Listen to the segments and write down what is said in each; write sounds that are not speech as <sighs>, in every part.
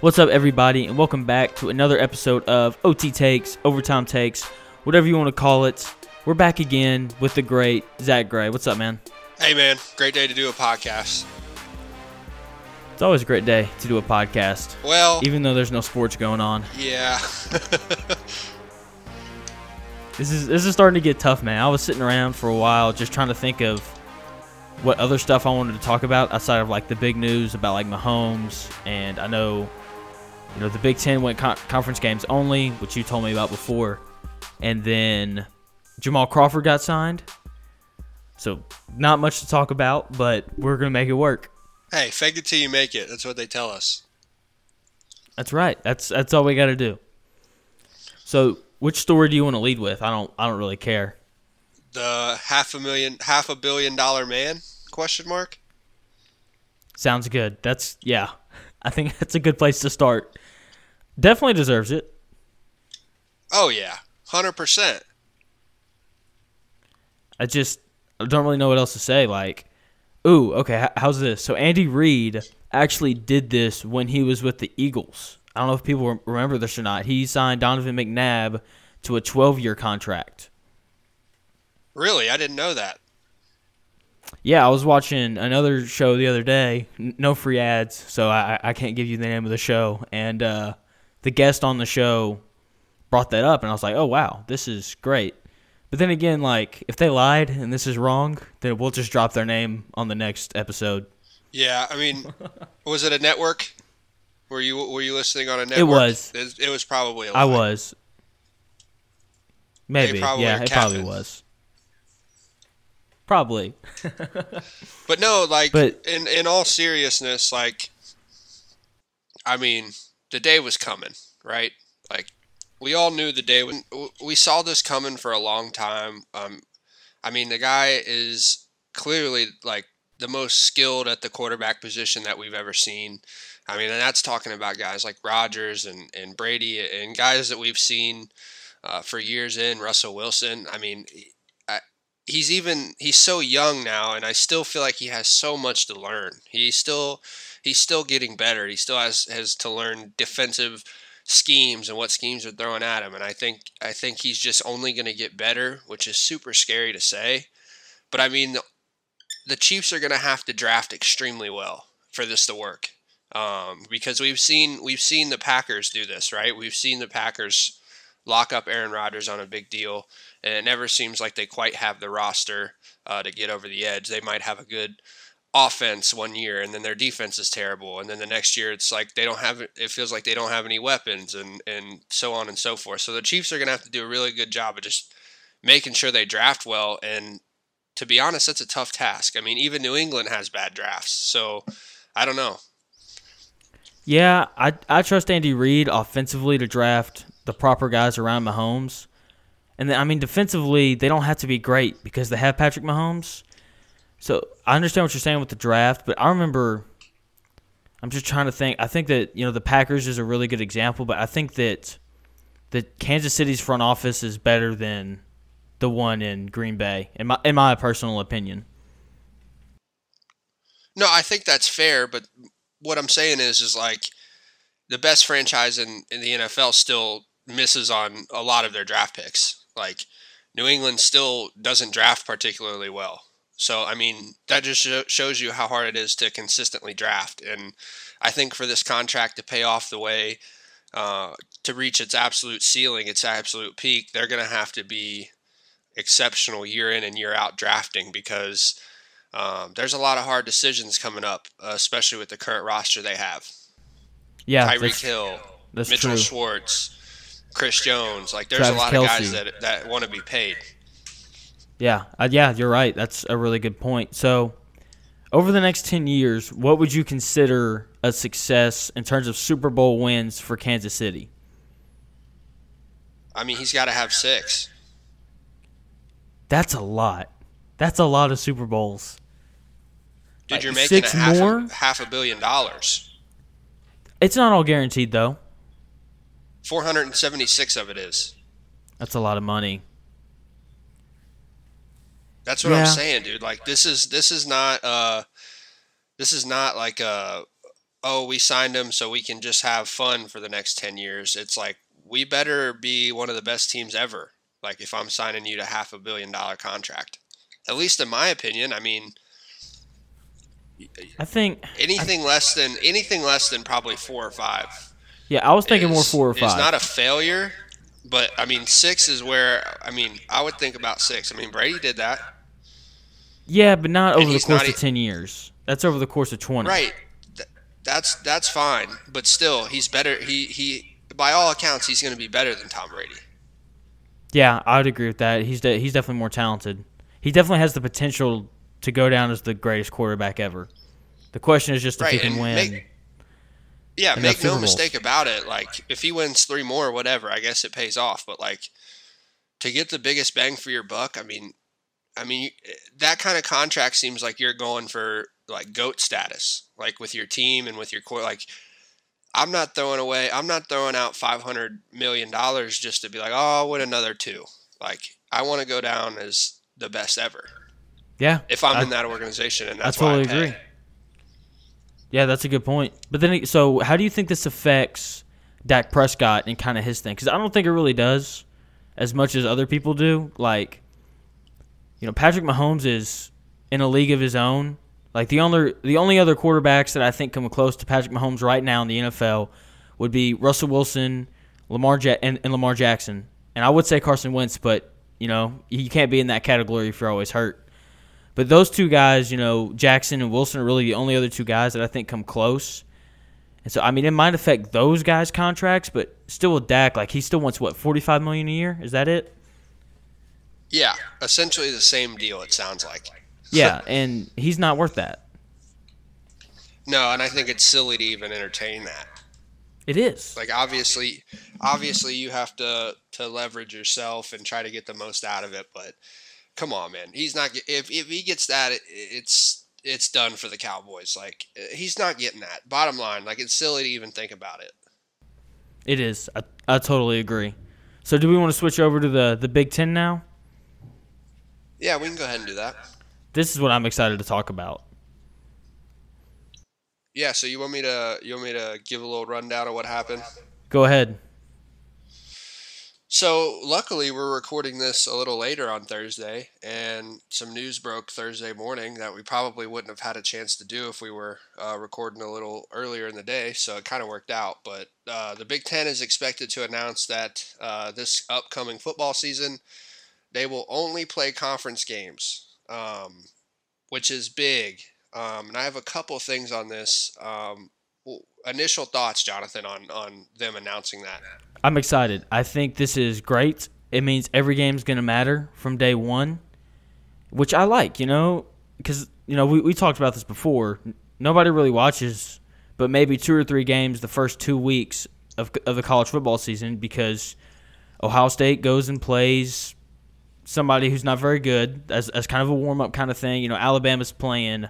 What's up, everybody, and welcome back to another episode of OT Takes, Overtime Takes, whatever you want to call it. We're back again with the great Zach Gray. What's up, man? Hey, man. Great day to do a podcast. It's always a great day to do a podcast, Well, even though there's no sports going on. yeah. <laughs> This is this is starting to get tough, man. I was sitting around for a while just trying to think of what other stuff I wanted to talk about outside of like the big news about like Mahomes and I know you know the Big Ten went con- conference games only, which you told me about before, and then Jamal Crawford got signed. So not much to talk about, but we're gonna make it work. hey, fake it till you make it. That's what they tell us. That's right. That's that's all we got to do. So which story do you want to lead with? I don't I don't really care. The half a million, half a billion dollar man? Question mark. Sounds good. That's yeah. I think <laughs> that's a good place to start. Definitely deserves it. Oh yeah, hundred percent. I just I don't really know what else to say. Like, ooh, okay, how's this? So Andy Reid actually did this when he was with the Eagles. I don't know if people remember this or not. He signed Donovan McNabb to a 12-year contract. Really, I didn't know that. Yeah, I was watching another show the other day. N- No free ads, so I, I can't give you the name of the show. And uh, the guest on the show brought that up, and I was like, oh, wow, this is great. But then again, like, if they lied and this is wrong, then we'll just drop their name on the next episode. Yeah, I mean, <laughs> was it a network? Were you were you listening on a network? It was. It, it was probably. A I was. Maybe. probably Yeah, it probably was. Probably. But no, like But- in in all seriousness, like I mean, the day was coming, right? Like we all knew the day when we saw this coming for a long time. Um, I mean, the guy is clearly like the most skilled at the quarterback position that we've ever seen. I mean, and that's talking about guys like Rodgers and, and Brady and guys that we've seen uh, for years in Russell Wilson. I mean, he's even he's so young now, and I still feel like he has so much to learn. He's still he's still getting better. He still has has to learn defensive schemes and what schemes are throwing at him. And I think I think he's just only going to get better, which is super scary to say. But I mean, the, the Chiefs are going to have to draft extremely well for this to work. Um, because we've seen we've seen the Packers do this, right? We've seen the Packers lock up Aaron Rodgers on a big deal, and it never seems like they quite have the roster uh, to get over the edge. They might have a good offense one year, and then their defense is terrible, and then the next year it's like they don't have it feels like they don't have any weapons, and and so on and so forth. So the Chiefs are going to have to do a really good job of just making sure they draft well, and to be honest, that's a tough task. I mean, even New England has bad drafts, so I don't know. Yeah, I I trust Andy Reid offensively to draft the proper guys around Mahomes. And then I mean defensively, they don't have to be great because they have Patrick Mahomes. So I understand what you're saying with the draft, but I remember I'm just trying to think. I think that, you know, the Packers is a really good example, but I think that that Kansas City's front office is better than the one in Green Bay, in my in my personal opinion. No, I think that's fair, but what I'm saying is, is like the best franchise in, in the NFL still misses on a lot of their draft picks. Like New England still doesn't draft particularly well. So, I mean, that just sho- shows you how hard it is to consistently draft. And I think for this contract to pay off the way uh, to reach its absolute ceiling, its absolute peak, they're going to have to be exceptional year in and year out drafting because um, there's a lot of hard decisions coming up, uh, especially with the current roster they have. Yeah, Tyreek Hill, that's Mitchell true. Schwartz, Chris Jones. Like, there's Travis a lot of guys that that want to be paid. Yeah, uh, yeah, you're right. That's a really good point. So, over the next 10 years, what would you consider a success in terms of Super Bowl wins for Kansas City? I mean, he's got to have six. That's a lot. That's a lot of Super Bowls. Dude, you're making six a half, more? A, half a billion dollars. It's not all guaranteed though. 476 of it is. That's a lot of money. That's what Yeah. I'm saying, dude. Like this is this is not uh this is not like a oh, we signed him so we can just have fun for the next 10 years. It's like, we better be one of the best teams ever. Like, if I'm signing you to half a billion dollar contract, at least in my opinion. I mean, I think anything I, less than anything less than probably four or five. Yeah, I was thinking is, more four or five. It's not a failure, but I mean, six is where I mean I would think about six. I mean, Brady did that. Yeah, but not over the course of ten years. That's over the course of twenty. Right. that's that's fine, but still, he's better. He he. By all accounts, he's going to be better than Tom Brady. Yeah, I would agree with that. He's de- he's definitely more talented. He definitely has the potential to go down as the greatest quarterback ever. The question is just if he can win. Make, yeah, make no mistake about it. Like if he wins three more, whatever, I guess it pays off. But like to get the biggest bang for your buck, I mean, I mean eh, that kind of contract seems like you're going for like goat status, like with your team and with your core. Like I'm not throwing away. I'm not throwing out five hundred million dollars just to be like, oh, I'll win another two. Like I want to go down as the best ever. Yeah. If I'm I, in that organization, and that's I totally I agree. Yeah, that's a good point. But then, so how do you think this affects Dak Prescott and kind of his thing? Because I don't think it really does as much as other people do. Like, you know, Patrick Mahomes is in a league of his own. Like the only the only other quarterbacks that I think come close to Patrick Mahomes right now in the NFL would be Russell Wilson, Lamar ja- and, and Lamar Jackson, and I would say Carson Wentz, but you know you can't be in that category if you're always hurt. But those two guys, you know, Jackson and Wilson are really the only other two guys that I think come close. And so, I mean, it might affect those guys' contracts, but still with Dak, like he still wants what forty-five million a year? Is that it? Yeah, essentially the same deal. It sounds like. <laughs> yeah, and he's not worth that. No, and I think it's silly to even entertain that. It is. Like obviously, obviously you have to to leverage yourself and try to get the most out of it, but come on, man. He's not. If if he gets that, it, it's it's done for the Cowboys. Like he's not getting that. Bottom line, like it's silly to even think about it. It is. I, I totally agree. So, do we want to switch over to the the Big Ten now? Yeah, we can go ahead and do that. This is what I'm excited to talk about. Yeah. So you want me to you want me to give a little rundown of what happened? Go ahead. So, luckily, we're recording this a little later on Thursday, and some news broke Thursday morning that we probably wouldn't have had a chance to do if we were uh, recording a little earlier in the day. So, it kind of worked out. But uh, the Big Ten is expected to announce that uh, this upcoming football season, they will only play conference games, um, which is big. Um, and I have a couple things on this. Um, initial thoughts, Jonathan, on, on them announcing that. I'm excited. I think this is great. It means every game's going to matter from day one, which I like, you know, because, you know, we, we talked about this before. Nobody really watches but maybe two or three games the first two weeks of, of the college football season because Ohio State goes and plays somebody who's not very good as, as kind of a warm up kind of thing. You know, Alabama's playing,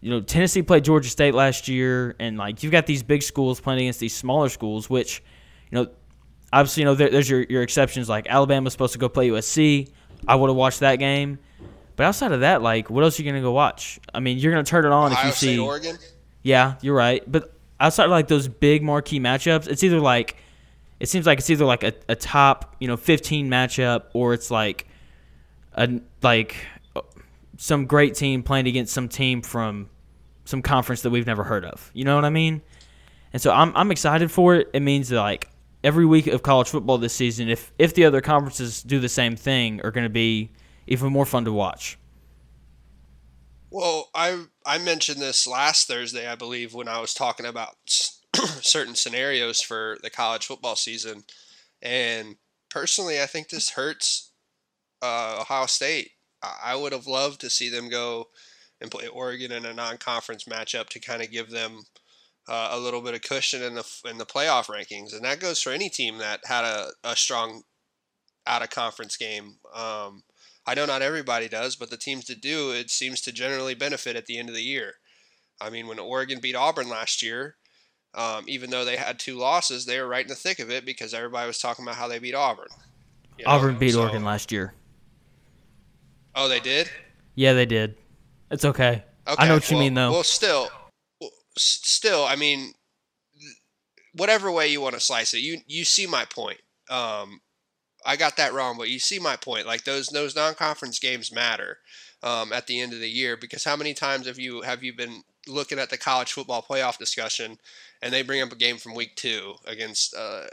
you know, Tennessee played Georgia State last year, and like you've got these big schools playing against these smaller schools, which – you know, obviously, you know, there, there's your, your exceptions. Like Alabama's supposed to go play USC. I would have watched that game. But outside of that, like, what else are you gonna go watch? I mean, you're gonna turn it on Ohio if you State, see Oregon. Yeah, you're right. But outside of like those big marquee matchups, it's either like it seems like it's either like a, a top you know 15 matchup or it's like a like some great team playing against some team from some conference that we've never heard of. You know what I mean? And so I'm I'm excited for it. It means that like every week of college football this season, if if the other conferences do the same thing, are going to be even more fun to watch. Well, I I mentioned this last Thursday, I believe, when I was talking about <clears throat> certain scenarios for the college football season, and personally, I think this hurts uh, Ohio State. I would have loved to see them go and play Oregon in a non-conference matchup to kind of give them uh, a little bit of cushion in the in the playoff rankings, and that goes for any team that had a, a strong out of conference game. Um, I know not everybody does, but the teams that do, it seems to generally benefit at the end of the year. I mean, when Oregon beat Auburn last year, um, even though they had two losses, they were right in the thick of it because everybody was talking about how they beat Auburn. You know? Auburn beat so, Oregon last year. Oh, they did. Yeah, they did. It's okay. okay I know what well, you mean, though. Well, still, still, I mean, whatever way you want to slice it, you you see my point. Um, I got that wrong, but you see my point. Like those those non-conference games matter um, at the end of the year because how many times have you have you been looking at the college football playoff discussion and they bring up a game from week two against uh,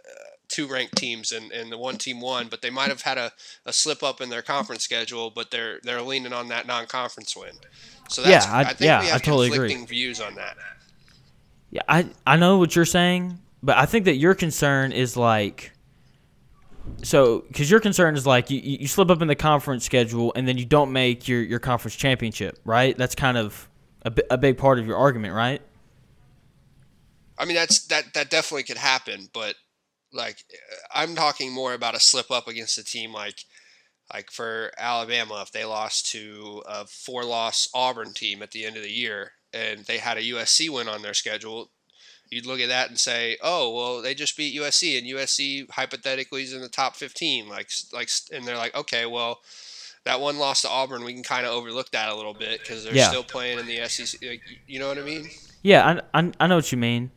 two ranked teams and, and the one team won, but they might have had a, a slip up in their conference schedule, but they're they're leaning on that non-conference win. So that's, Yeah, I- I, think yeah, we I have totally agree. views on that. Yeah, I I know what you're saying, but I think that your concern is like so because your concern is like you, you you slip up in the conference schedule and then you don't make your your conference championship, right? That's kind of a, a big part of your argument, right? I mean, that's that that definitely could happen, but like uh, I'm talking more about a slip up against a team like like for Alabama if they lost to a four loss Auburn team at the end of the year and they had a USC win on their schedule, you'd look at that and say, "Oh, well, they just beat USC and USC hypothetically is in the top 15." Like like and they're like, "Okay, well, that one loss to Auburn, we can kind of overlook that a little bit because they're Yeah. still playing in the SEC. Like, you know what I mean? Yeah, I, I, I know what you mean.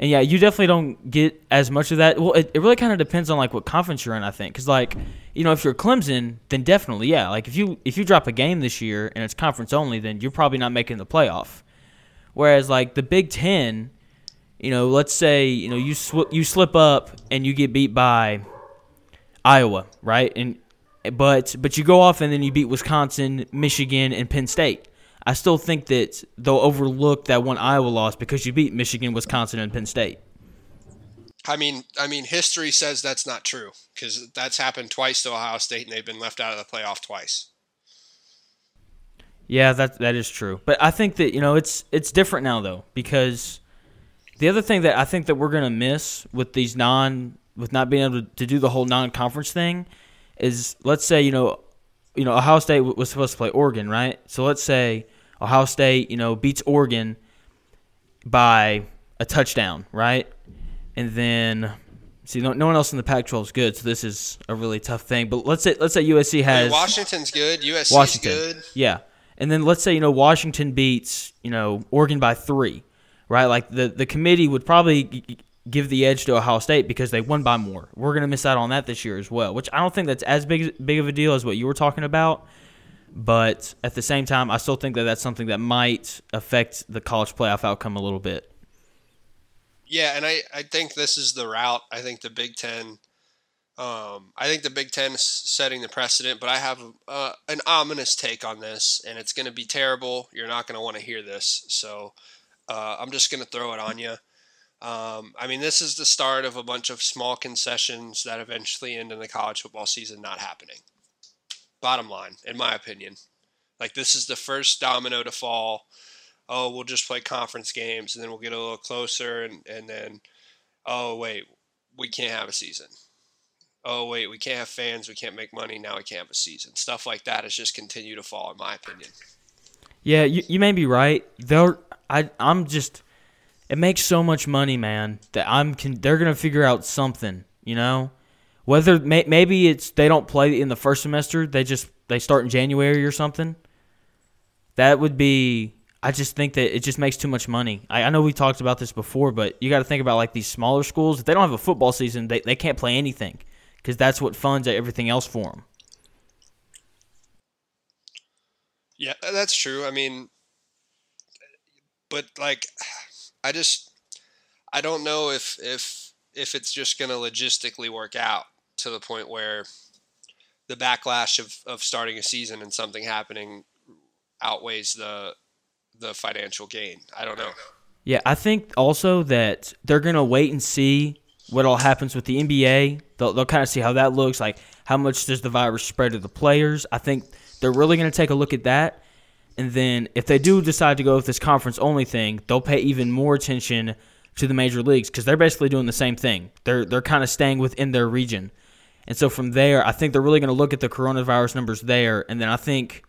And yeah, you definitely don't get as much of that. Well, it, it really kind of depends on like what conference you're in, I think. Cuz like, you know, if you're Clemson, then definitely, yeah. Like if you if you drop a game this year and it's conference only, then you're probably not making the playoff. Whereas like the Big 10, you know, let's say, you know, you sw- you slip up and you get beat by Iowa, right? And but but you go off and then you beat Wisconsin, Michigan, and Penn State. I still think that they'll overlook that one Iowa loss because you beat Michigan, Wisconsin, and Penn State. I mean, I mean, history says that's not true because that's happened twice to Ohio State, and they've been left out of the playoff twice. Yeah, that that is true. But I think that you know it's it's different now though because the other thing that I think that we're gonna miss with these non with not being able to, do the whole non-conference thing is let's say you know you know Ohio State was supposed to play Oregon right so let's say Ohio State you know beats Oregon by a touchdown right and then see no, no one else in the Pac-12 is good so this is a really tough thing but let's say let's say USC I mean, has Washington's good. USC's Washington. good. Yeah. And then let's say, you know, Washington beats, you know, Oregon by three, right? Like the, the committee would probably give the edge to Ohio State because they won by more. We're going to miss out on that this year as well, which I don't think that's as big, big of a deal as what you were talking about. But at the same time, I still think that that's something that might affect the college playoff outcome a little bit. Yeah, and I, I think this is the route. I think the Big Ten. Um, I think the Big Ten is setting the precedent, but I have uh, an ominous take on this, and it's going to be terrible. You're not going to want to hear this, so uh, I'm just going to throw it on you. Um, I mean, this is the start of a bunch of small concessions that eventually end in the college football season not happening. Bottom line, in my opinion, like this is the first domino to fall. Oh, we'll just play conference games, and then we'll get a little closer, and and then, oh wait, we can't have a season. Oh wait, we can't have fans. We can't make money. Now we can't have a season. Stuff like that has just continued to fall, in my opinion. Yeah, you, you may be right. They're I I'm just it makes so much money, man, that I'm can they're gonna figure out something, you know, whether may, maybe it's they don't play in the first semester, they just they start in January or something. That would be. I just think that it just makes too much money. I, I know we talked about this before, but you got to think about like these smaller schools. If they don't have a football season, they, they can't play anything because that's what funds everything else for them. Yeah, uh, that's true. I mean, but like, I just, I don't know if if if it's just gonna logistically work out to the point where the backlash of of starting a season and something happening outweighs the the financial gain. I don't know. Yeah, I think also that they're gonna wait and see what all happens with the NBA. They'll, they'll kind of see how that looks. Like, how much does the virus spread to the players? I think they're really gonna take a look at that. And then if they do decide to go with this conference only thing, they'll pay even more attention to the major leagues because they're basically doing the same thing. They're they're kind of staying within their region. And so from there, I think they're really going to look at the coronavirus numbers there, and then I think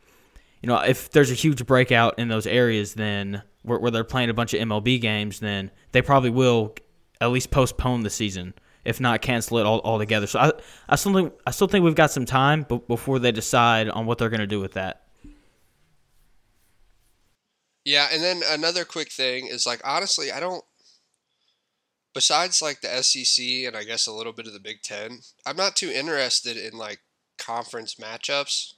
you know, if there's a huge breakout in those areas, then where, where they're playing a bunch of MLB games, then they probably will at least postpone the season, if not cancel it all altogether. So I, I still think I still think we've got some time, before they decide on what they're going to do with that. Yeah, and then another quick thing is like honestly, I don't. Besides like the SEC and I guess a little bit of the Big Ten, I'm not too interested in like conference matchups.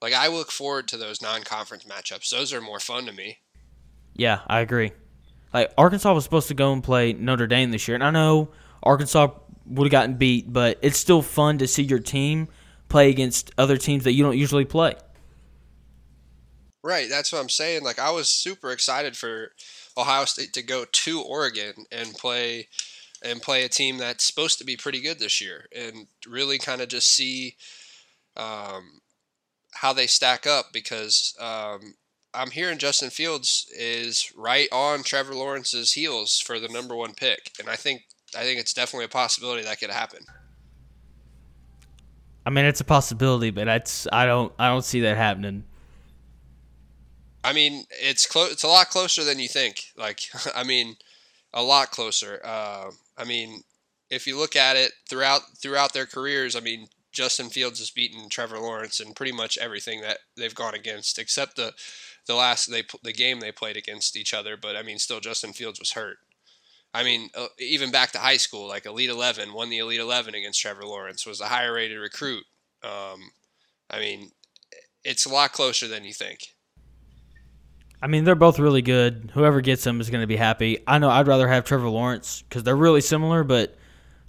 Like I look forward to those non-conference matchups. Those are more fun to me. Yeah, I agree. Like Arkansas was supposed to go and play Notre Dame this year, and I know Arkansas would have gotten beat, but it's still fun to see your team play against other teams that you don't usually play. Right, that's what I'm saying. Like I was super excited for Ohio State to go to Oregon and play and play a team that's supposed to be pretty good this year, and really kind of just see um, how they stack up because um, I'm hearing Justin Fields is right on Trevor Lawrence's heels for the number one pick, and I think I think it's definitely a possibility that could happen. I mean, it's a possibility, but it's I don't I don't see that happening. I mean, it's close. It's a lot closer than you think. Like, <laughs> I mean, a lot closer. Uh, I mean, if you look at it throughout throughout their careers, I mean, Justin Fields has beaten Trevor Lawrence in pretty much everything that they've gone against, except the the last they the game they played against each other. But I mean, still, Justin Fields was hurt. I mean, uh, even back to high school, like Elite Eleven won the Elite Eleven against Trevor Lawrence, was a higher rated recruit. Um, I mean, it's a lot closer than you think. I mean, they're both really good. Whoever gets them is going to be happy. I know I'd rather have Trevor Lawrence because they're really similar, but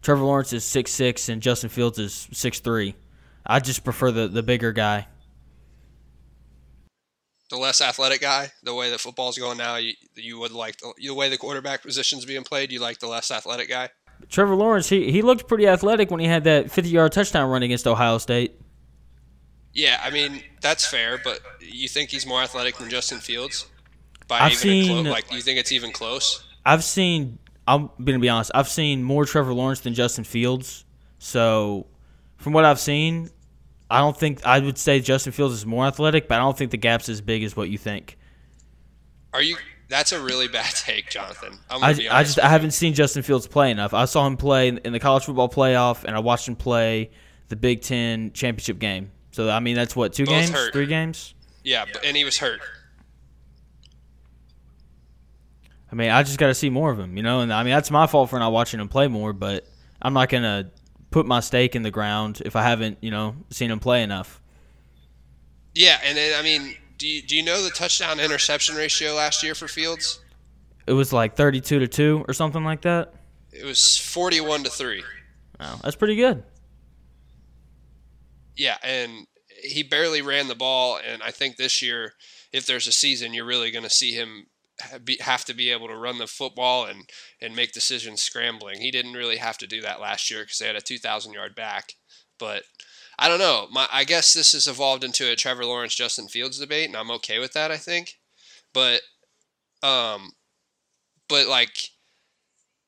Trevor Lawrence is six six and Justin Fields is six three. I just prefer the, the bigger guy. The less athletic guy, the way that football's going now, you, you would like the, the way the quarterback position's being played. You like the less athletic guy. Trevor Lawrence, he, he looked pretty athletic when he had that 50 yard touchdown run against Ohio State. Yeah, I mean that's fair, but you think he's more athletic than Justin Fields? By I've even seen- clo- like, do you think it's even close? I've seen. I'm gonna be honest. I've seen more Trevor Lawrence than Justin Fields. So, from what I've seen, I don't think I would say Justin Fields is more athletic, but I don't think the gap's as big as what you think. Are you? That's a really bad <laughs> take, Jonathan. I'm gonna I, I just I haven't seen Justin Fields play enough. I saw him play in in the college football playoff, and I watched him play the Big Ten championship game. So I mean, that's what two Both games, hurt. three games. yeah, but, and he was hurt. I mean, I just got to see more of him, you know. And I mean, that's my fault for not watching him play more. But I'm not gonna put my stake in the ground if I haven't, you know, seen him play enough. Yeah, and then I mean, do you, do you know the touchdown interception ratio last year for Fields? It was like 32 to two or something like that. It was 41 to three. Oh, that's pretty good. Yeah, and he barely ran the ball. And I think this year, if there's a season, you're really going to see him have to be able to run the football and, and make decisions scrambling. He didn't really have to do that last year because they had a 2,000 yard back. But I don't know. My, I guess this has evolved into a Trevor Lawrence Justin Fields debate, and I'm okay with that. I think, but um, but like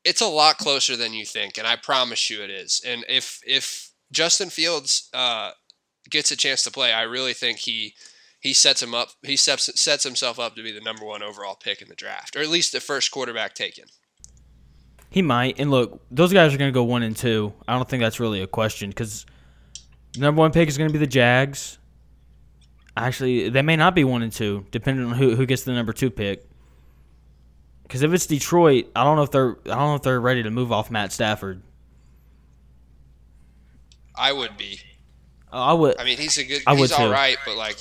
it's a lot closer than you think, and I promise you it is. And if if Justin Fields uh, gets a chance to play, I really think he he sets him up. He sets sets himself up to be the number one overall pick in the draft, or at least the first quarterback taken. He might. And look, those guys are going to go one and two. I don't think that's really a question because number one pick is going to be the Jags. Actually, they may not be one and two, depending on who, who gets the number two pick. Because if it's Detroit, I don't know if they're I don't know if they're ready to move off Matt Stafford. I would be. Uh, I would. I mean, he's a good. I would he's all too. right, but like,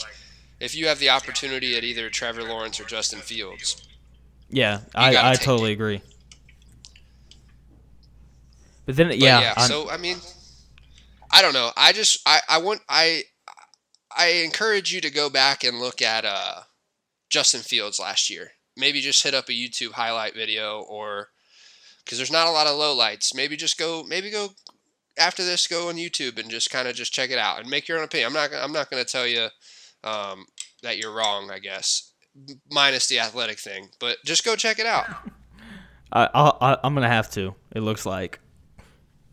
if you have the opportunity at either Trevor Lawrence or Justin Fields, Yeah, I, I totally it. agree. But then, But yeah, yeah, I- so I mean, I don't know. I just I I want I I encourage you to go back and look at uh Justin Fields last year. Maybe just hit up a YouTube highlight video or because there's not a lot of lowlights. Maybe just go maybe go after this go on YouTube and just kind of just check it out and make your own opinion. I'm not I'm not going to tell you um, that you're wrong. I guess minus the athletic thing, but just go check it out. I, I, I I'm gonna have to. It looks like.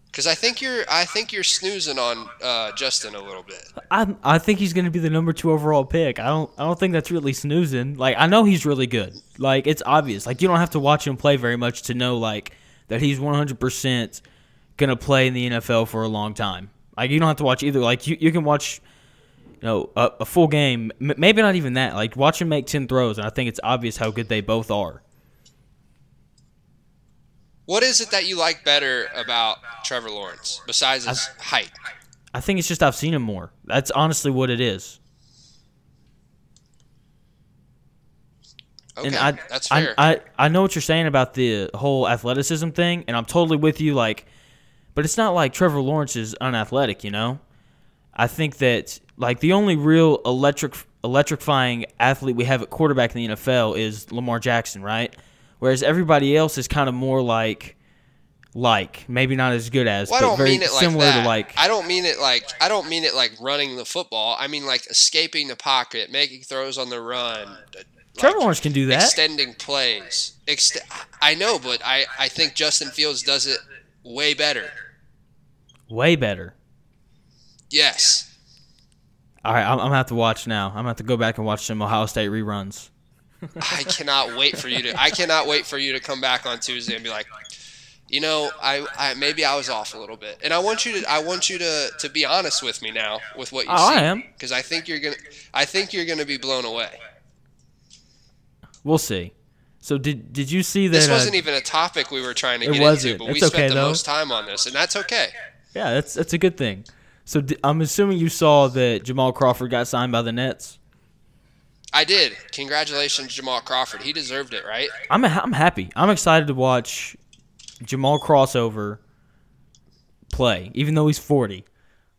Because I think you're, I think you're snoozing on uh, Justin a little bit. I I think he's gonna be the number two overall pick. I don't I don't think that's really snoozing. Like I know he's really good. Like it's obvious. Like you don't have to watch him play very much to know like that he's 100 percent gonna play in the NFL for a long time. Like you don't have to watch either. Like you, you can watch you know, a, a full game, m- maybe not even that. Like watch him make ten throws, and I think it's obvious how good they both are. What is it that you like better about Trevor Lawrence besides his height? I think it's just I've seen him more. That's honestly what it is. Okay, and I, that's I, fair. I, I know what you're saying about the whole athleticism thing, and I'm totally with you. Like, but it's not like Trevor Lawrence is unathletic, you know. I think that like the only real electric electrifying athlete we have at quarterback in the NFL is Lamar Jackson, right? Whereas everybody else is kind of more like like maybe not as good as, well, but very like similar that. to like I don't mean it like I don't mean it like running the football. I mean like escaping the pocket, making throws on the run. like, Trevor Lawrence can do that. extending plays. Ext- I know, but I, I think Justin Fields does it way better. Way better. Yes. All right, I'm, I'm gonna have to watch now. I'm gonna have to go back and watch some Ohio State reruns. I cannot wait for you to I cannot wait for you to come back on Tuesday and be like, you know, I, I maybe I was off a little bit. And I want you to I want you to, to be honest with me now with what you Oh, see. I am. Because I think you're gonna I think you're gonna be blown away. We'll see. So did did you see that? This uh, wasn't even a topic we were trying to It get wasn't. into, but we It's spent okay, the though. most time on this, and that's okay. Yeah, that's that's a good thing. So di- I'm assuming you saw that Jamal Crawford got signed by the Nets. I did. Congratulations, Jamal Crawford. He deserved it, right? I'm I'm happy. I'm excited to watch Jamal crossover play, even though he's 40.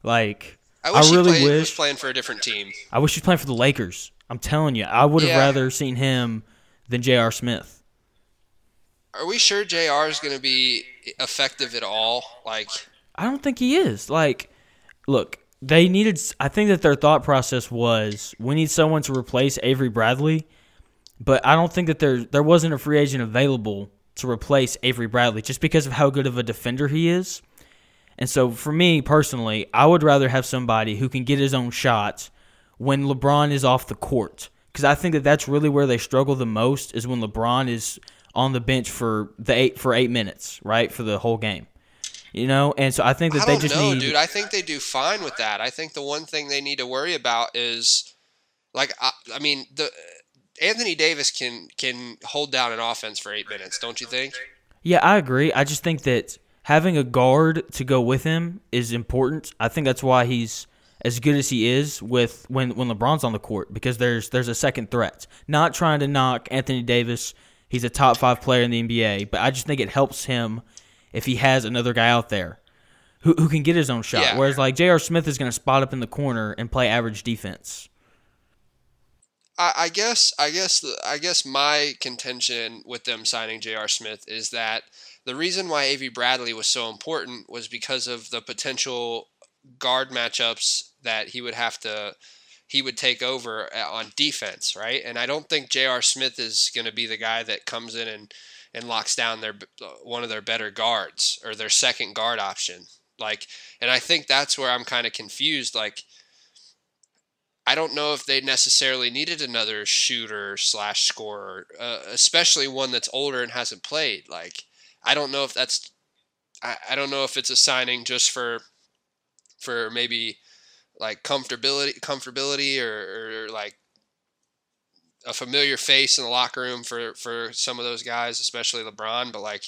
Like I wish really he played, was playing for a different team. I wish he was playing for the Lakers. I'm telling you, I would have Yeah. rather seen him than J.R. Smith. Are we sure JR is going to be effective at all? Like, I don't think he is. Like, look, they needed. I think that their thought process was we need someone to replace Avery Bradley, but I don't think that there there wasn't a free agent available to replace Avery Bradley just because of how good of a defender he is. And so, for me personally, I would rather have somebody who can get his own shots when LeBron is off the court, because I think that that's really where they struggle the most is when LeBron is on the bench for the eight for eight minutes, right, for the whole game. You know, and so I think that I they don't just know, need. dude. I think they do fine with that. I think the one thing they need to worry about is, like, I, I mean, the Anthony Davis can can hold down an offense for eight minutes, don't you think? Yeah, I agree. I just think that having a guard to go with him is important. I think that's why he's as good as he is with when when LeBron's on the court because there's there's a second threat. Not trying to knock Anthony Davis. He's a top 5 player in the NBA, but I just think it helps him if he has another guy out there who who can get his own shot. Yeah. Whereas like J.R. Smith is going to spot up in the corner and play average defense. I, I guess I guess the, I guess my contention with them signing J.R. Smith is that the reason why Avery Bradley was so important was because of the potential guard matchups that he would have to he would take over uh, on defense, right? And I don't think J.R. Smith is going to be the guy that comes in and and locks down their one of their better guards or their second guard option. Like, and I think that's where I'm kind of confused. Like, I don't know if they necessarily needed another shooter slash scorer, uh, especially one that's older and hasn't played. Like, I don't know if that's, I, I don't know if it's a signing just for, for maybe like comfortability, comfortability, or, or like a familiar face in the locker room for for some of those guys, especially LeBron. But like,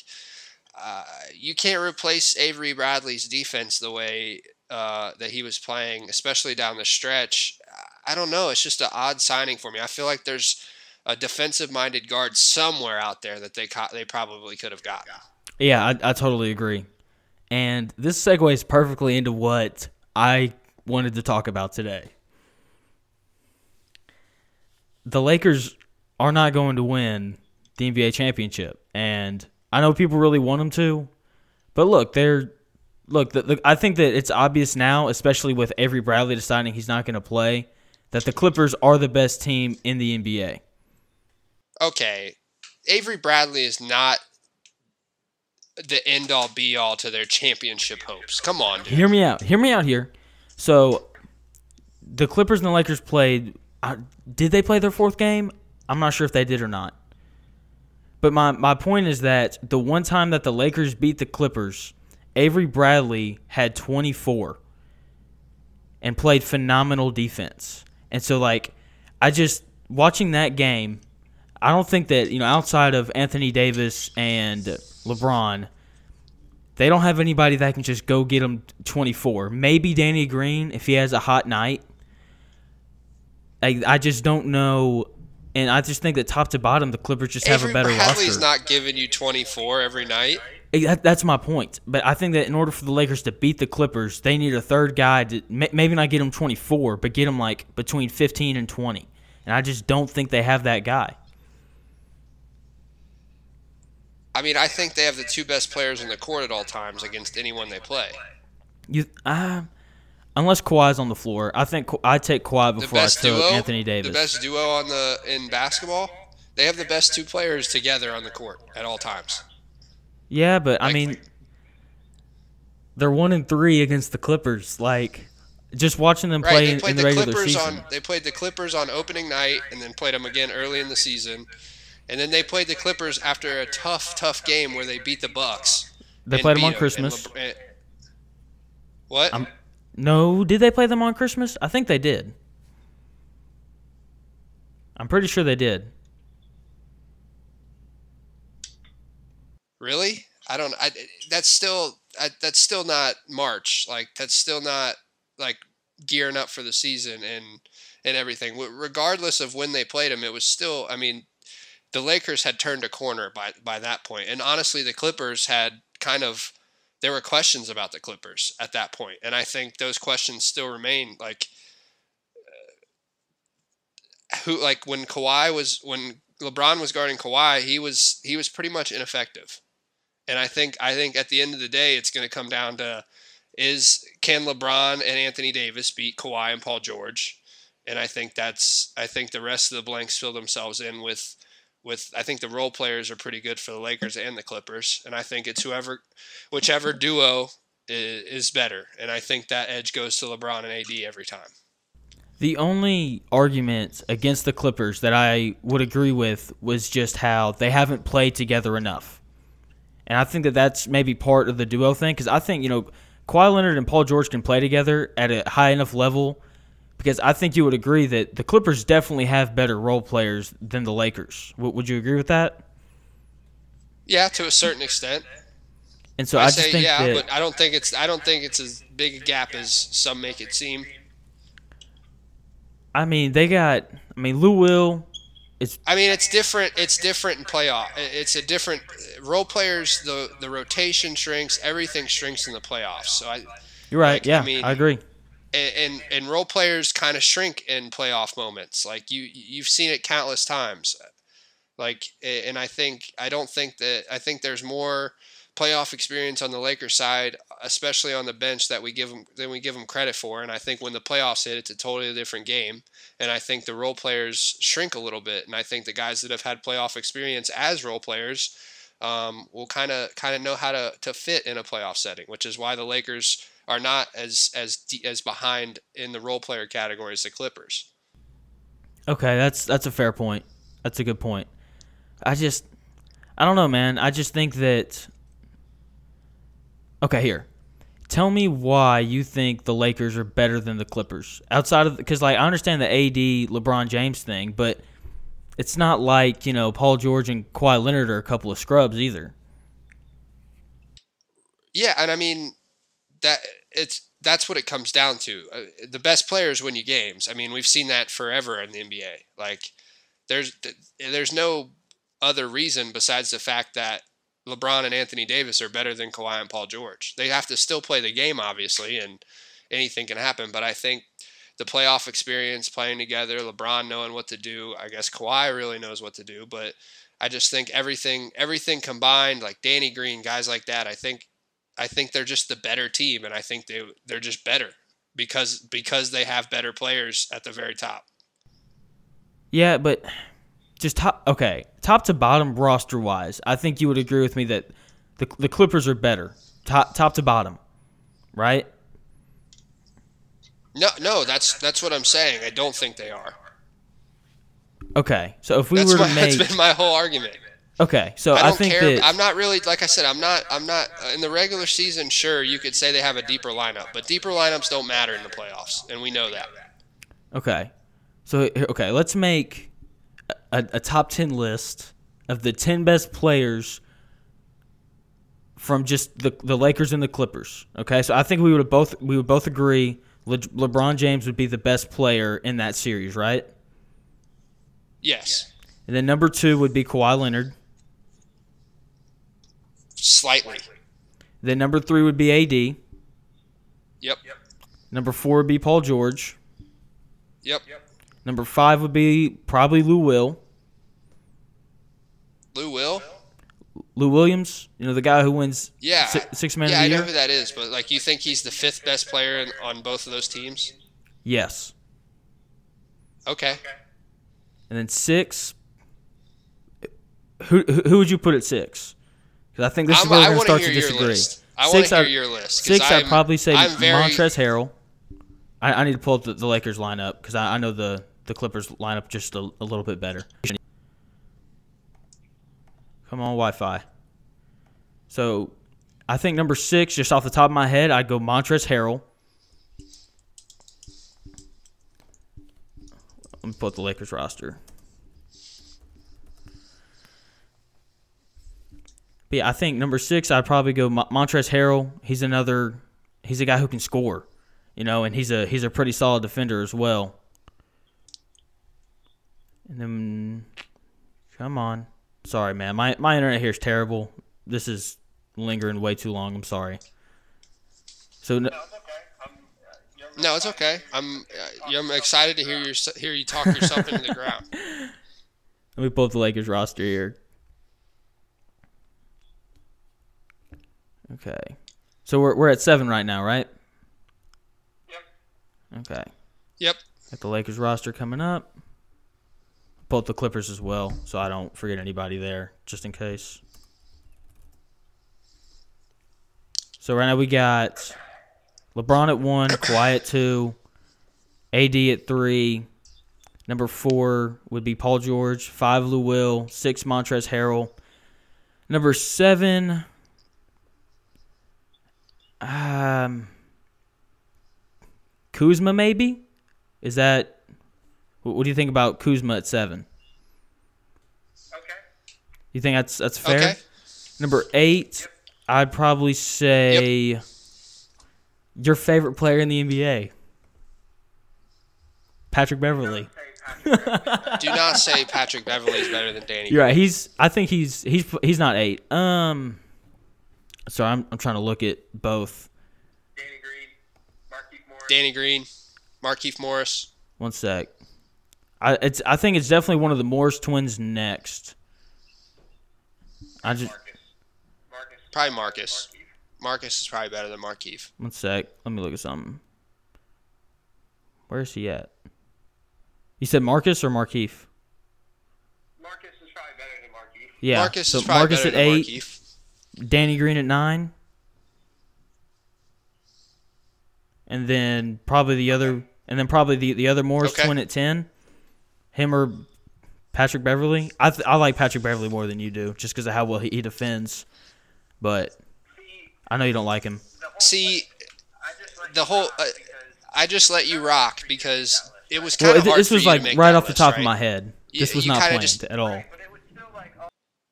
uh, you can't replace Avery Bradley's defense the way uh, that he was playing, especially down the stretch. I don't know. It's just an odd signing for me. I feel like there's a defensive-minded guard somewhere out there that they co- they probably could have gotten. Yeah, I, I totally agree. And this segues perfectly into what I wanted to talk about today. The Lakers are not going to win the NBA championship, and I know people really want them to, but look, they're look. The, the, I think that it's obvious now, especially with Avery Bradley deciding he's not going to play, that the Clippers are the best team in the NBA. Okay, Avery Bradley is not the end all be all to their championship hopes. Come on, dude. Hear me out. Hear me out here. So, the Clippers and the Lakers played. Uh, did they play their fourth game? I'm not sure if they did or not. But my, my point is that the one time that the Lakers beat the Clippers, Avery Bradley had 24. and played phenomenal defense. And so like I just watching that game, I don't think that, you know, outside of Anthony Davis and LeBron, they don't have anybody that can just go get them 24. Maybe Danny Green if he has a hot night. I, I just don't know and I just think that top to bottom, the Clippers just have Avery a better Bradley's roster. not giving you 24 every night. That- that's my point. But I think that in order for the Lakers to beat the Clippers, they need a third guy to maybe not get them 24, but get them like between 15 and 20. And I just don't think they have that guy. I mean, I think they have the two best players in the court at all times against anyone they play. You, uh, unless Kawhi's on the floor, I think I take Kawhi before I took duo, Anthony Davis. the best duo on the in basketball. They have the best two players together on the court at all times. yeah, but I Like- mean, they're one and three against the Clippers. Like, just watching them play Right, they in, played in the the regular Clippers season. on they played the Clippers on opening night and then played them again early in the season. And then they played the Clippers after a tough, tough game where they beat the Bucks. they played them on. Christmas. And LeBr- and- what? I'm- No, did they play them on Christmas? I think they did. I'm pretty sure they did. Really? I don't. I that's still I, that's still not March. Like that's still not like gearing up for the season and and everything. Regardless of when they played them, it was still. I mean, the Lakers had turned a corner by by that point, and honestly, the Clippers had kind of. There were questions about the Clippers at that point, and I think those questions still remain. Like, uh, who like when Kawhi was when LeBron was guarding Kawhi, he was he was pretty much ineffective. And I think I think at the end of the day, it's going to come down to is can LeBron and Anthony Davis beat Kawhi and Paul George? And I think that's I think the rest of the blanks fill themselves in with with I think the role players are pretty good for the Lakers and the Clippers, and I think it's whoever whichever <laughs> duo is, is better, and I think that edge goes to LeBron and AD every time. The only argument against the Clippers that I would agree with was just how they haven't played together enough. And I think that that's maybe part of the duo thing because I think, you know, Kawhi Leonard and Paul George can play together at a high enough level because I think you would agree that the Clippers definitely have better role players than the Lakers. W- would you agree with that? Yeah, to a certain extent. And so I, I, just say think yeah, that but I don't think it's I don't think it's as big a gap as some make it seem. I mean they got I mean Lou Will It's. I mean, it's different. It's different in playoff. It's a different role players. The the rotation shrinks. Everything shrinks in the playoffs. So I you're right, like, I yeah, mean- I agree. And and, and role players kind of shrink in playoff moments. Like you you've seen it countless times. Like and I think I don't think that I think there's more playoff experience on the Lakers side, especially on the bench that we give them than we give them credit for. And I think when the playoffs hit, it's a totally different game. And I think the role players shrink a little bit. And I think the guys that have had playoff experience as role players um, will kind of kind of know how to, to fit in a playoff setting, which is why the Lakers are not as as as behind in the role player category as the Clippers. Okay, that's that's a fair point. That's a good point. I just I don't know, man. I just think that Okay, here. Tell me why you think the Lakers are better than the Clippers. Outside of cuz like I understand the AD LeBron James thing, but it's not like, you know, Paul George and Kawhi Leonard are a couple of scrubs either. Yeah, and I mean that it's that's what it comes down to. Uh, the best players win you games. I mean, we've seen that forever in the NBA. Like there's there's no other reason besides the fact that LeBron and Anthony Davis are better than Kawhi and Paul George. They have to still play the game obviously and anything can happen, but I think the playoff experience playing together, LeBron knowing what to do, I guess Kawhi really knows what to do, but I just think everything everything combined like Danny Green, guys like that, I think I think they're just the better team, and I think they they're just better because because they have better players at the very top. Yeah, but just top okay, top to bottom roster wise, I think you would agree with me that the the Clippers are better. Top top to bottom. Right? No, no, that's that's what I'm saying. I don't think they are. Okay. So if we That's were my, to make that's been my whole argument. Okay, so I I, don't think care. that I'm not really like I said. I'm not. I'm not uh, in the regular season. Sure, you could say they have a deeper lineup, but deeper lineups don't matter in the playoffs, and we know that. Okay. So okay, let's make a, a top 10 list of the 10 best players from just the the Lakers and the Clippers. Okay? So I think we would both we would both agree Le, LeBron James would be the best player in that series, right? Yes, And then number 2 would be Kawhi Leonard. Slightly. Then number 3 would be AD. Yep. Number 4 would be Paul George. Yep. Number 5 would be probably Lou Will. Lou Will. Lou Williams, you know the guy who wins Yeah. si- six man yeah, of I the know who that is, but like, you think he's the fifth best player in, on both of those teams? Yes. Okay. And then six. Who who who would you put at six? Because I think this is I'm- where we're going to start to disagree. list. I want Six, I- your list. Six, I'd I'm- probably say I'm very, Montrezl Harrell. I, I need to pull up the, the Lakers lineup because I, I know the, the Clippers lineup just a, a little bit better. Come on, Wi-Fi. So, I think number six, just off the top of my head, I'd go Montrezl Harrell. Let me pull up the Lakers roster. But yeah, I think number six, I'd probably go Mon- Montrezl Harrell. He's another. He's a guy who can score, you know, and he's a he's a pretty solid defender as well. And then, come on, sorry, man, my my internet here is terrible. This is lingering way too long. I'm sorry. So no, No, it's okay. I'm uh, I'm excited to hear your hear you talk yourself into the ground. <laughs> Let me pull up the Lakers roster here. Okay. So we're we're at seven right now, right? Yep. Okay. Yep. Got the Lakers roster coming up. Both the Clippers as well, so I don't forget anybody there, just in case. So right now we got LeBron at one, Kawhi at two, AD at three. Number four would be Paul George. Five, Lou Will. Six, Montrezl Harrell. Number seven, um, Kuzma maybe. Is that? What what do you think about Kuzma at seven? Okay. You think that's that's fair? Okay. Number eight, I'd probably say your favorite player in the NBA, Patrick Beverley. Do not say Patrick Beverley is better than Danny. You're right. He's. I think he's. He's. He's not eight. Um. Sorry, I'm. I'm trying to look at both. Danny Green, Marquise Morris. Danny Green, Markieff Morris. One sec. I. It's. I think it's definitely one of the Morris twins next. I just. Marcus. Marcus. Probably Marcus. Marquise. Marcus is probably better than Markieff. One sec. Let me look at something. Where is he at? You said Marcus or Markieff? Marcus is probably better than Marquise. Yeah. Marcus so is probably Marcus better at than eight. Markieff. Danny Green at nine. And then probably the other and then probably the, the other Morris Okay. twin at ten. Him or Patrick Beverley. I th- I like Patrick Beverley more than you do, just because of how well he, he defends. But I know you don't like him. See, I just let the whole. Uh, I just let you rock because it was Well, kind of hard this for was like right off the list, top right? of my head. You- This was you not planned just- at all. Right, but it was still like oh,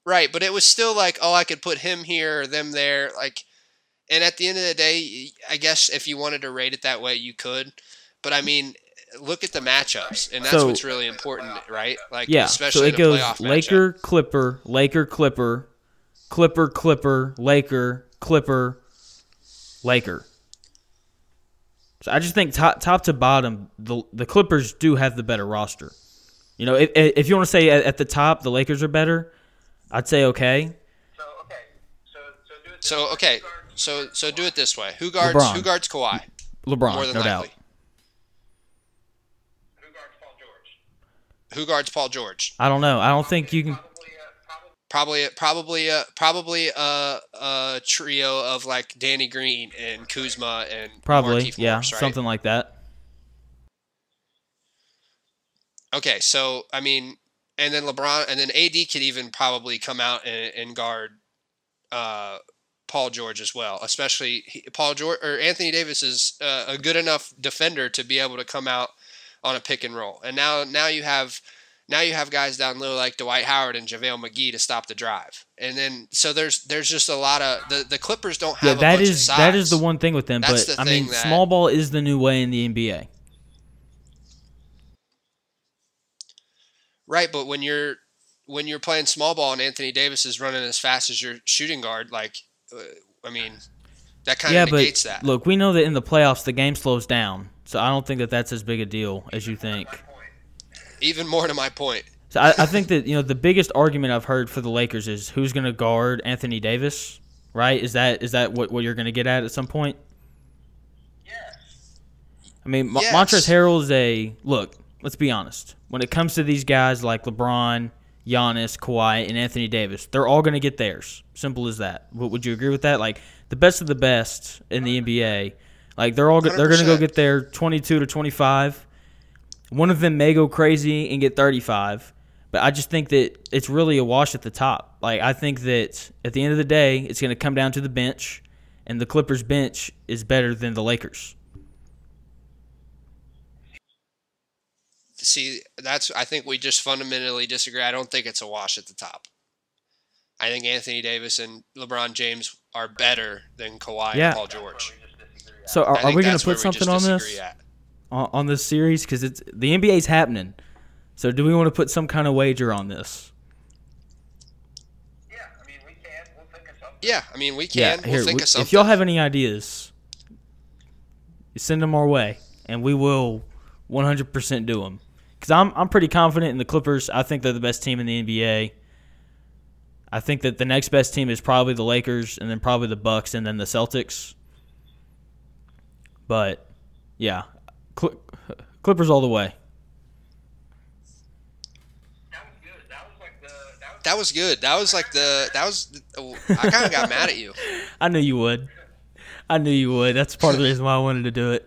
Right, but it was still like, oh, I could put him here or them there. Like, and at the end of the day, I guess if you wanted to rate it that way, you could. But I mean, look at the matchups, and that's So- what's really important, right? Like, Yeah. especially So it goes playoff matchup. Laker, Clipper, Laker, Clipper, Clipper, Clipper, Laker, Clipper, Laker. So I just think top top to bottom, the the Clippers do have the better roster. You know, if if you want to say at, at the top the Lakers are better, I'd say okay. so okay. So so do it. this So way. okay, Who guards- so so do it this way: who guards LeBron. who guards Kawhi? LeBron, More than no doubt. Who guards Paul George? Who guards Paul George? I don't know. I don't think you can. Probably, uh, probably. Probably, probably, a, probably a, a trio of like Danny Green and Kuzma and Probably, Markieff yeah, Morris, right? something like that. Okay, so I mean, and then LeBron, and then AD could even probably come out and, and guard uh, Paul George as well. Especially he, Paul George or Anthony Davis is uh, a good enough defender to be able to come out on a pick and roll. And now now you have now you have guys down low like Dwight Howard and JaVale McGee to stop the drive. And then so there's there's just a lot of the, the Clippers don't have Yeah, a that is that is the one thing with them. That's but the I mean, that- small ball is the new way in the NBA. Right, but when you're when you're playing small ball and Anthony Davis is running as fast as your shooting guard, like uh, I mean, that kind of yeah, of but negates that. look, we know that in the playoffs the game slows down, so I don't think that that's as big a deal as you think. Even more to my point. So I, I think that you know the biggest argument I've heard for the Lakers is who's going to guard Anthony Davis, right? Is that is that what, what you're going to get at at some point? I mean, Mo- Yes. Montrezl Harrell is a look. Let's be honest. When it comes to these guys like LeBron, Giannis, Kawhi, and Anthony Davis, they're all going to get theirs. Simple as that. Would you agree with that? Like the best of the best in the NBA, like they're all they're going to go get their 22 to 25. One of them may go crazy and get 35, but I just think that it's really a wash at the top. Like I think that at the end of the day, it's going to come down to the bench, and the Clippers bench is better than the Lakers. See, that's I think we just fundamentally disagree. I don't think it's a wash at the top. I think Anthony Davis and LeBron James are better than Kawhi Yeah. and Paul George. So are, are we going to put something on this at. on, this series because it's the NBA's happening. So do we want to put some kind of wager on this? Yeah, I mean, we can. We'll think of something. Yeah, I mean we can. Yeah, we'll here. think we- of something. if y'all have any ideas, send them our way, and we will 100% do them. Because I'm I'm pretty confident in the Clippers. I think they're the best team in the NBA. I think that the next best team is probably the Lakers, and then probably the Bucks, and then the Celtics. But yeah, Cl- Clippers all the way. That was good. That was like the. That was that was good. That was like the that was. I kind of got mad at you. <laughs> I knew you would. I knew you would. That's part of the reason why I wanted to do it.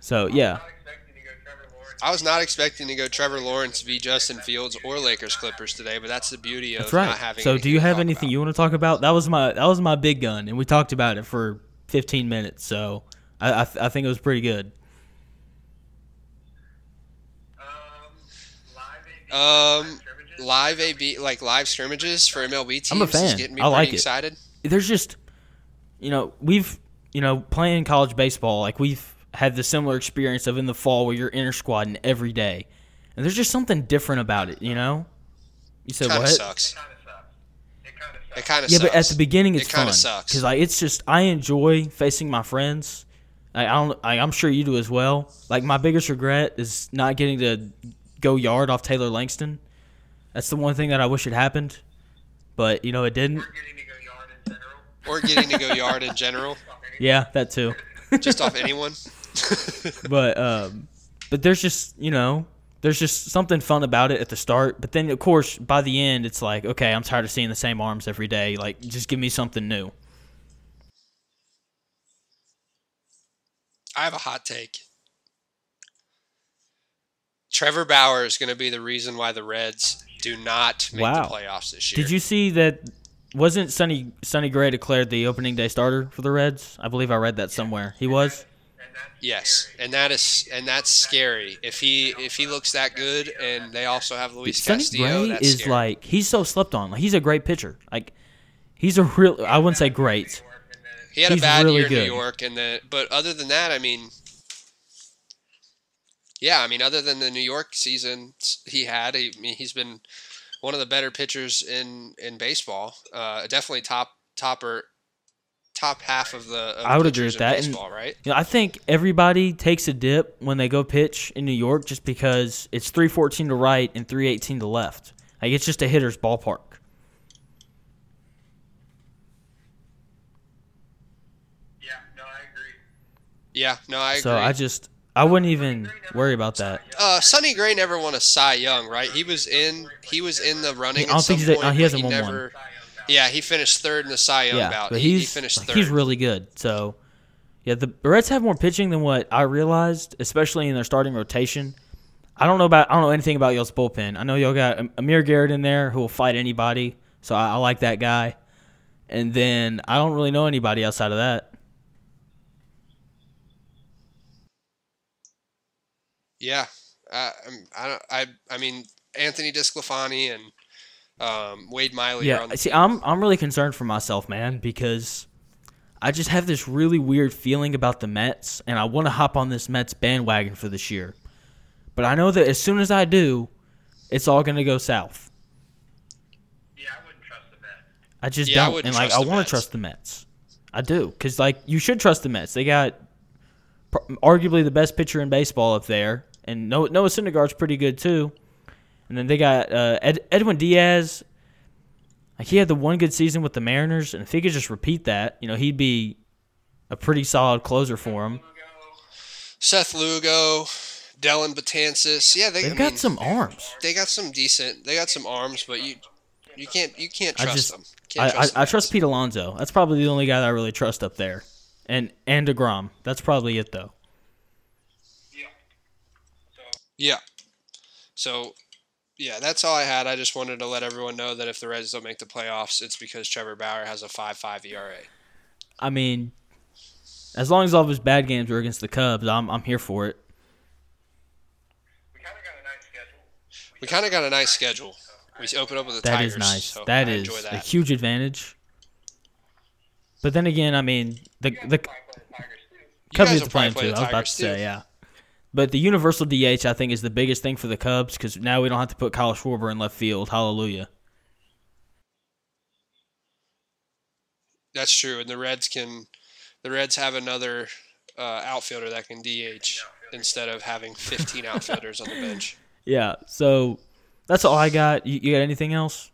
So yeah, not expecting to go Trevor Lawrence. I was not expecting to go Trevor Lawrence v Justin Fields or Lakers Clippers today, but that's the beauty of that's not right. having. So do you have anything about. you want to talk about? That was my that was my big gun, and we talked about it for 15 minutes. So I I, th- I think it was pretty good. Um, live Um, AB like live scrimmages for MLB teams I'm a is fan. getting me I like it. excited. There's just you know we've you know playing college baseball like we've had the similar experience of in the fall where you're inter squadding every day, and there's just something different about it. You know. You said Kind what? of sucks. Kind of sucks. It kind of sucks. It kind of Yeah, sucks. but at the beginning it's it kind fun of sucks. because like it's just I enjoy facing my friends. I, I don't. I, I'm sure you do as well. Like my biggest regret is not getting to go yard off Taylor Langston. That's the one thing that I wish had happened, but you know it didn't. We're getting to go yard in general. or getting to go yard in general, <laughs> Yeah, that too. just off <laughs> anyone. <laughs> But um, but there's just you know there's just something fun about it at the start. But then of course by the end it's like okay I'm tired of seeing the same arms every day. Like just give me something new. I have a hot take. Trevor Bauer is going to be the reason why the Reds do not make Wow. the playoffs this year. Did you see that? Wasn't Sonny Sonny Gray declared the opening day starter for the Reds? I believe I read that somewhere. He was. Yes, and that is and that's scary. If he if he looks that good, and they also have Luis Sonny Castillo, Gray that's is scary. like he's so slept on. Like he's a great pitcher. Like he's a real. I wouldn't say great. he had a bad really year in New. York, and the but other than that, I mean, yeah, I mean, other than the New York season he had, I mean, he's been one of the better pitchers in in baseball. Uh, definitely top topper, top half of the. Of I would agree with in that, and- right? You know, I think everybody takes a dip when they go pitch in New York just because it's 314 to right and 318 to left. Like it's just a hitter's ballpark. Yeah, no, I agree. Yeah, no, I agree. So I just I wouldn't even worry about that. Uh, Sonny Gray never won a Cy Young, right? He was in he was in the running. I don't at some think he's- point, uh, he hasn't won one. Yeah, he finished third in the Cy Young Yeah, bout. but he, he finished third. he's really good. So yeah, the Reds have more pitching than what I realized, especially in their starting rotation. I don't know about I don't know anything about y'all's bullpen. I know y'all got Amir Garrett in there who will fight anybody, so I, I like that guy. And then I don't really know anybody outside of that. Yeah, uh, I'm- I don't. I I mean Anthony DeSclafani and um, Wade Miley are Yeah, on the see, I'm I'm really concerned for myself, man, because I just have this really weird feeling about the Mets, and I want to hop on this Mets bandwagon for this year. But I know that as soon as I do, it's all gonna go south. Yeah, I wouldn't trust the Mets. I just Yeah, don't, wouldn't and like I want to trust the Mets. I do, because like you should trust the Mets. They got pr- arguably the best pitcher in baseball up there, and Noah, Noah Syndergaard's pretty good too. And then they got uh, Ed, Edwin Diaz. Like he had the one good season with the Mariners, and if he could just repeat that, you know, he'd be a pretty solid closer for him. Seth Lugo, Dellin Betances. Yeah, they They've I got mean, some arms. They got some decent. They got some arms, but you you can't you can't I trust just- them. Can't I, trust I, I them. trust Pete Alonso. That's probably the only guy that I really trust up there, and and deGrom. That's probably it though. Yeah. Yeah. So, yeah, that's all I had. I just wanted to let everyone know that if the Reds don't make the playoffs, it's because Trevor Bauer has a 5.5 ERA. I mean, as long as all of his bad games were against the Cubs, I'm I'm here for it. we kind of got a nice schedule. We kind of got a nice schedule. We open up with the That Tigers. is nice. So that I is enjoy a huge advantage. But then again, I mean, the the will probably the Tigers too. Cubs guys get will to play him probably too. I was about to Tigers, say, too. yeah. But the universal DH, I think, is the biggest thing for the Cubs because now we don't have to put Kyle Schwarber in left field. Hallelujah. That's true, and the Reds can, the Reds have another uh, outfielder that can DH instead of having 15 outfielders on the bench. <laughs> Yeah. So that's all I got. You, you got anything else?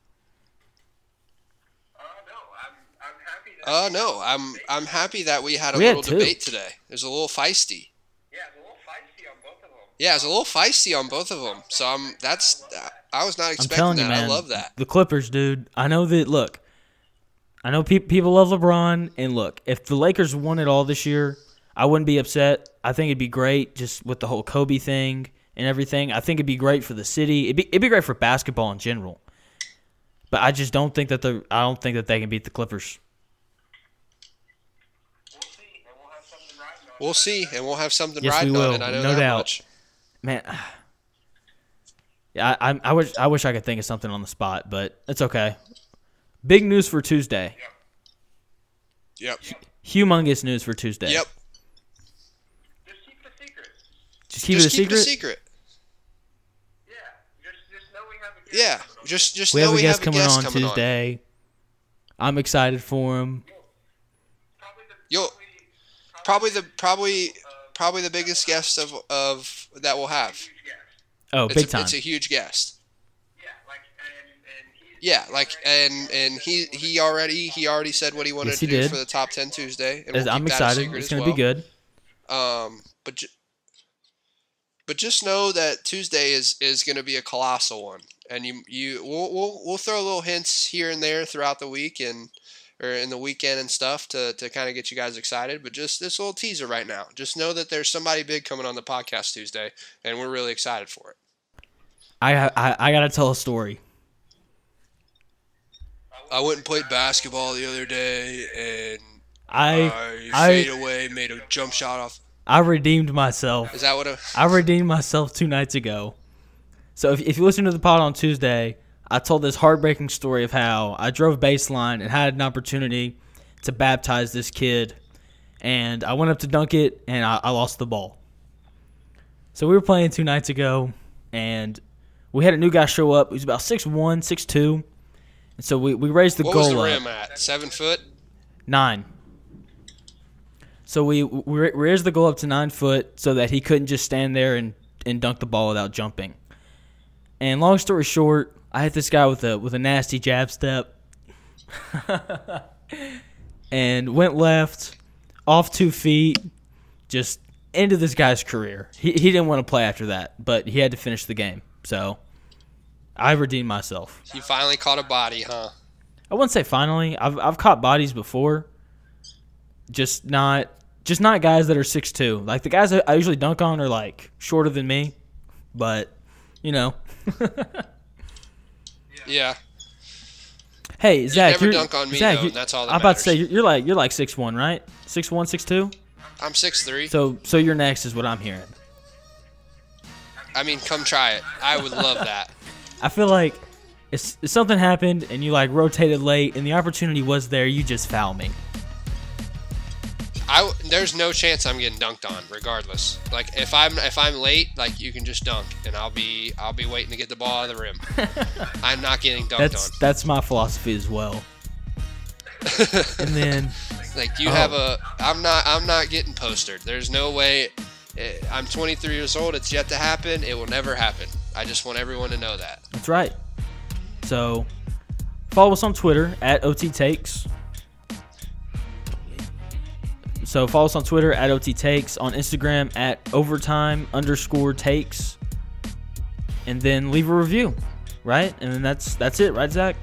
Uh, no, I'm, I'm happy that. No, I'm I'm happy that we had a We little two. debate today. It was a little feisty. Yeah, it's a little feisty on both of them. Yeah, it was a little feisty on both of them. So I'm that's I was not I'm expecting telling that. you, man. I love that. The Clippers, dude. I know that. Look, I know pe- people love LeBron, and look, if the Lakers won it all this year, I wouldn't be upset. I think it'd be great, just with the whole Kobe thing and everything. I think it'd be great for the city. It'd be, it'd be great for basketball in general. But I just don't think that the I don't think that they can beat the Clippers. We'll see, and we'll have something riding on. We'll see, and we'll have something Yes, we on will. it. I know No that doubt. much. Man, <sighs> yeah, I, I, I wish I wish I could think of something on the spot, but it's okay. Big news for Tuesday. Yep. Humongous news for Tuesday. Yep. Just keep the secret. Just keep just it a keep secret. it a secret. Yeah, just just know we have a guest Yeah. coming on. Just just We know have a we guest have a coming guest on coming on. Tuesday. I'm excited for him. Probably the You'll- Probably the probably probably the biggest guest of of that we'll have. Oh, It's big a, time. It's a huge guest. Yeah, like and and he's Yeah, like and and he he already he already said what he wanted Yes, to do did. for the top ten Tuesday. And As- we'll I'm keep that a excited. It's going to well. be good. Um, but ju- but just know that Tuesday is is going to be a colossal one, and you you we'll, we'll we'll throw little hints here and there throughout the week and or in the weekend and stuff to to kind of get you guys excited. But just this little teaser right now, just know that there's somebody big coming on the podcast Tuesday, and we're really excited for it. I I, I got to tell a story. I went and played basketball the other day, and I I I- fade away, made a jump shot off. I redeemed myself. Is that what a I redeemed myself two nights ago. So if, if you listen to the pod on Tuesday, I told this heartbreaking story of how I drove baseline and had an opportunity to baptize this kid, and I went up to dunk it and I, I lost the ball. So we were playing two nights ago, and we had a new guy show up. He was about 6'1", 6'2", and so we, we raised the what goal was the up rim at? Seven foot. nine. So we we raised the goal up to nine foot so that he couldn't just stand there and, and dunk the ball without jumping. And long story short, I hit this guy with a with a nasty jab step, and went left, off two feet, just ended this guy's career. He he didn't want to play after that, but he had to finish the game. So I redeemed myself. You finally caught a body, huh? I wouldn't say finally. I've I've caught bodies before. Just not just not guys that are six two. Like the guys I usually dunk on are like shorter than me. but you know. <laughs> Yeah. hey, Zach, never you're, dunk on me, Zach, though, that's all that I'm about to say you're, you're like you're like six one, right? Six one, six two. I'm six three. So so you're next is what I'm hearing. I mean, come try it. I would love that. <laughs> I feel like if, if something happened and you like rotated late and the opportunity was there, you just foul me. I w- there's no chance I'm getting dunked on, regardless. Like if I'm if I'm late, like you can just dunk, and I'll be I'll be waiting to get the ball out of the rim. <laughs> I'm not getting dunked That's on. that's my philosophy as well. <laughs> and then Like you Oh. have a, I'm not, I'm not getting postered. There's no way. eh, I'm 23 years old. It's yet to happen. It will never happen. I just want everyone to know that. That's right. So follow us on Twitter at OT Takes. So follow us on Twitter at OT Takes, on Instagram at overtime underscore takes, and then leave a review, right? And then that's that's it, right, Zach?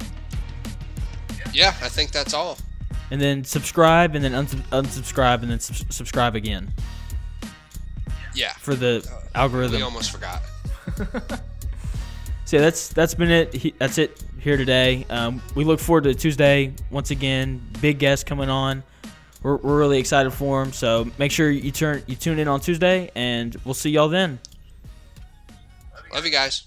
Yeah, I think that's all. And then subscribe, and then unsub- unsubscribe, and then sub- subscribe again Yeah, for the algorithm. we almost forgot. <laughs> So yeah, that's that's been it. He, that's it here today. Um, we look forward to Tuesday once again. Big guest coming on. We're, we're really excited for him. So make sure you turn you tune in on Tuesday, and we'll see y'all then. Love you guys.